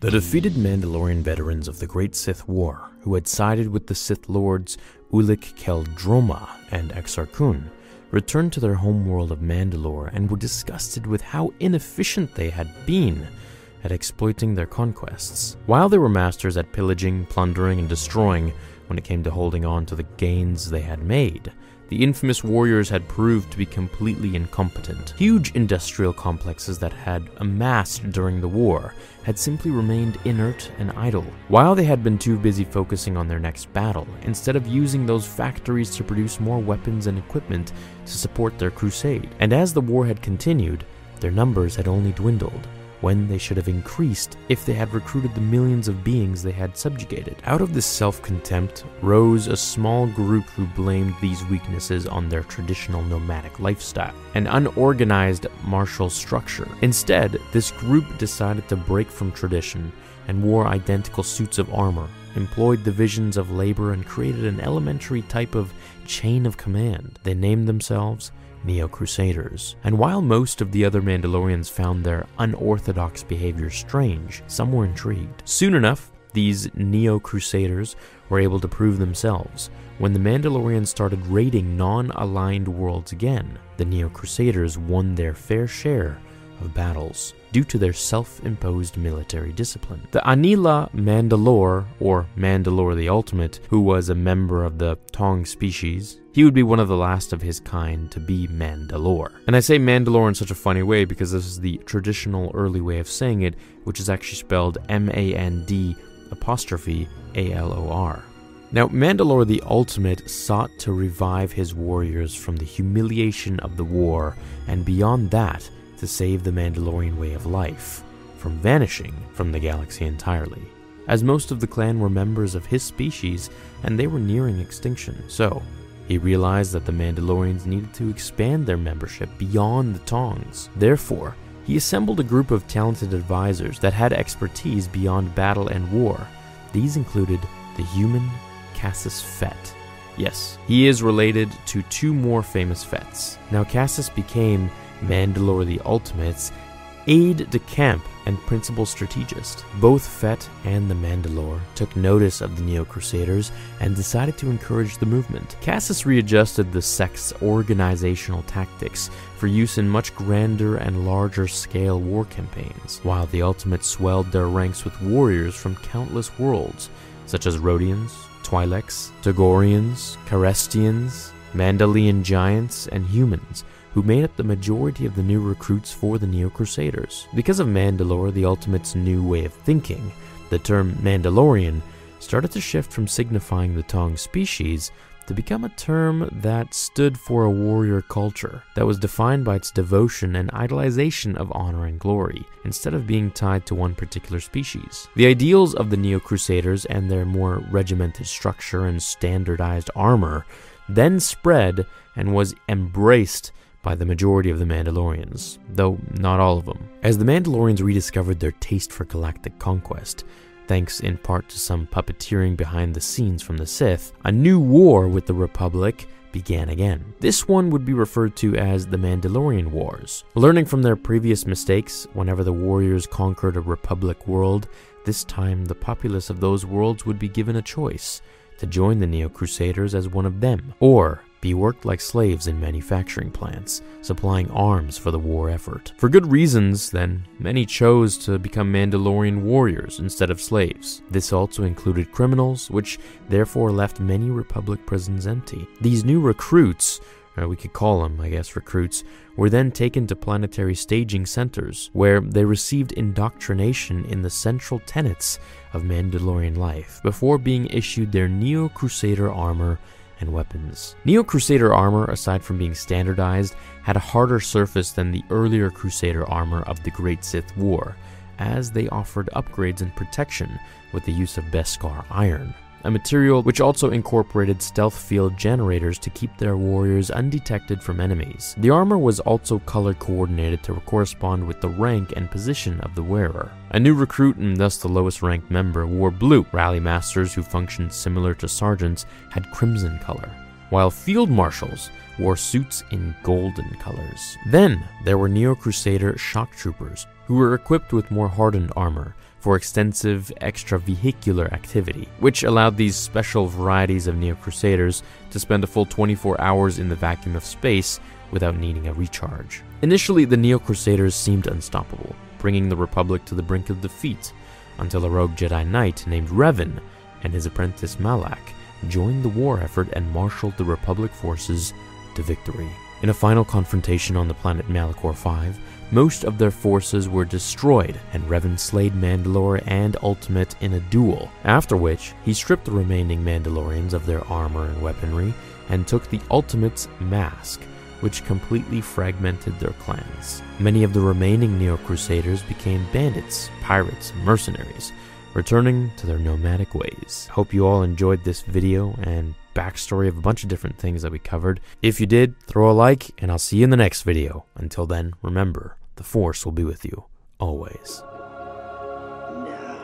The defeated Mandalorian veterans of the Great Sith War, who had sided with the Sith Lords Ulic Qel-Droma and Exar Kun, returned to their homeworld of Mandalore and were disgusted with how inefficient they had been at exploiting their conquests. While they were masters at pillaging, plundering, and destroying when it came to holding on to the gains they had made, the infamous warriors had proved to be completely incompetent. Huge industrial complexes that had amassed during the war had simply remained inert and idle. While they had been too busy focusing on their next battle, instead of using those factories to produce more weapons and equipment to support their crusade. And as the war had continued, their numbers had only dwindled when they should have increased if they had recruited the millions of beings they had subjugated. Out of this self contempt rose a small group who blamed these weaknesses on their traditional nomadic lifestyle, an unorganized martial structure. Instead, this group decided to break from tradition and wore identical suits of armor, employed divisions of labor, and created an elementary type of chain of command. They named themselves Neo Crusaders. And while most of the other Mandalorians found their unorthodox behavior strange, some were intrigued. Soon enough, these Neo Crusaders were able to prove themselves. When the Mandalorians started raiding non aligned worlds again, the Neo Crusaders won their fair share of battles due to their self imposed military discipline. The Anila Mandalore, or Mandalore the Ultimate, who was a member of the Taung species, he would be one of the last of his kind to be Mandalore. And I say Mandalore in such a funny way because this is the traditional early way of saying it, which is actually spelled M A N D apostrophe A L O R. Now, Mandalore the Ultimate sought to revive his warriors from the humiliation of the war, and beyond that, to save the Mandalorian way of life from vanishing from the galaxy entirely. As most of the clan were members of his species, and they were nearing extinction, so he realized that the Mandalorians needed to expand their membership beyond the Taungs. Therefore, he assembled a group of talented advisors that had expertise beyond battle and war. These included the human Cassus Fett. Yes, he is related to two more famous Fetts. Now, Cassus became Mandalore the Ultimate's aide de camp and principal strategist. Both Fett and the Mandalore took notice of the Neo Crusaders and decided to encourage the movement. Cassus readjusted the sect's organizational tactics for use in much grander and larger scale war campaigns, while the Ultimates swelled their ranks with warriors from countless worlds, such as Rodians, Twi'leks, Togorians, Kerestians, Mandalorian giants, and humans who made up the majority of the new recruits for the Neo Crusaders. Because of Mandalore, the Ultimate's new way of thinking, the term Mandalorian started to shift from signifying the Taung species to become a term that stood for a warrior culture that was defined by its devotion and idolization of honor and glory, instead of being tied to one particular species. The ideals of the Neo Crusaders and their more regimented structure and standardized armor then spread and was embraced by the majority of the Mandalorians, though not all of them. As the Mandalorians rediscovered their taste for galactic conquest, thanks in part to some puppeteering behind the scenes from the Sith, a new war with the Republic began again. This one would be referred to as the Mandalorian Wars. Learning from their previous mistakes, whenever the warriors conquered a Republic world, this time the populace of those worlds would be given a choice to join the Neo Crusaders as one of them, or be worked like slaves in manufacturing plants, supplying arms for the war effort. For good reasons, then, many chose to become Mandalorian warriors instead of slaves. This also included criminals, which therefore left many Republic prisons empty. These new recruits or we could call them, I guess, recruits, were then taken to planetary staging centers, where they received indoctrination in the central tenets of Mandalorian life before being issued their Neo Crusader armor and weapons. Neo Crusader armor, aside from being standardized, had a harder surface than the earlier Crusader armor of the Great Sith War, as they offered upgrades and protection with the use of Beskar iron a material which also incorporated stealth field generators to keep their warriors undetected from enemies. The armor was also color coordinated to correspond with the rank and position of the wearer. A new recruit and thus the lowest ranked member wore blue. Rally masters who functioned similar to sergeants had crimson color while field marshals wore suits in golden colors. Then there were Neo Crusader shock troopers, who were equipped with more hardened armor, for extensive extravehicular activity, which allowed these special varieties of Neo Crusaders to spend a full 24 hours in the vacuum of space without needing a recharge. Initially, the Neo Crusaders seemed unstoppable, bringing the Republic to the brink of defeat, until a rogue Jedi Knight named Revan and his apprentice Malak joined the war effort and marshaled the Republic forces to victory. In a final confrontation on the planet Malachor 5, most of their forces were destroyed, and Revan slayed Mandalore and Ultimate in a duel, after which he stripped the remaining Mandalorians of their armor and weaponry and took the Ultimate's mask, which completely fragmented their clans. Many of the remaining Neo Crusaders became bandits, pirates, and mercenaries, returning to their nomadic ways. Hope you all enjoyed this video and backstory of a bunch of different things that we covered. If you did, throw a like, and I'll see you in the next video. Until then, remember, the Force will be with you, always. Now,